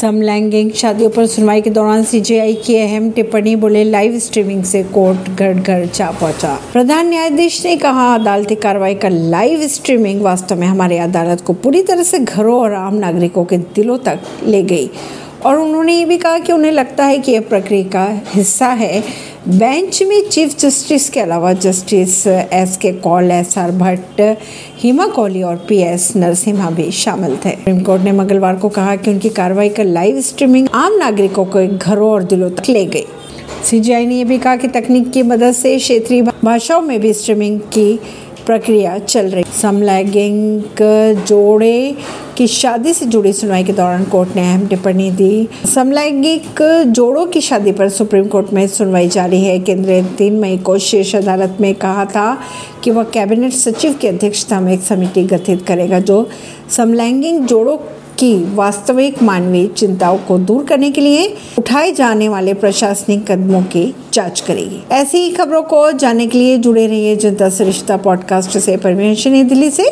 समलैंगिक शादियों पर सुनवाई के दौरान सीजेआई की अहम टिप्पणी बोले लाइव स्ट्रीमिंग से कोर्ट घर घर जा पहुँचा। प्रधान न्यायाधीश ने कहा, अदालती कार्रवाई का लाइव स्ट्रीमिंग वास्तव में हमारी अदालत को पूरी तरह से घरों और आम नागरिकों के दिलों तक ले गई। और उन्होंने ये भी कहा कि उन्हें लगता है कि यह प्रक्रिया का हिस्सा है। बेंच में चीफ जस्टिस के अलावा justice S K Kaul S R Bhatt Hima Kohli और पी एस नरसिम्हा भी शामिल थे। सुप्रीम कोर्ट ने मंगलवार को कहा कि उनकी कार्रवाई का लाइव स्ट्रीमिंग आम नागरिकों के घरों और दिलों तक ले गई। सीजीआई ने यह भी कहा कि तकनीक की मदद से क्षेत्रीय भाषाओं में भी स्ट्रीमिंग की प्रक्रिया चल रही। समलैंगिक जोड़े की शादी से जुड़ी सुनवाई के दौरान कोर्ट ने अहम टिप्पणी दी। समलैंगिक जोड़ों की शादी पर सुप्रीम कोर्ट में सुनवाई जारी है। केंद्र ने तीन मई को शीर्ष अदालत में कहा था कि वह कैबिनेट सचिव की अध्यक्षता में एक समिति गठित करेगा, जो समलैंगिक जोड़ों की वास्तविक मानवीय चिंताओं को दूर करने के लिए उठाए जाने वाले प्रशासनिक कदमों की जाँच करेगी। ऐसी ही खबरों को जानने के लिए जुड़े रहिए जनता सरिश्ता पॉडकास्ट से। परमेश दिल्ली से।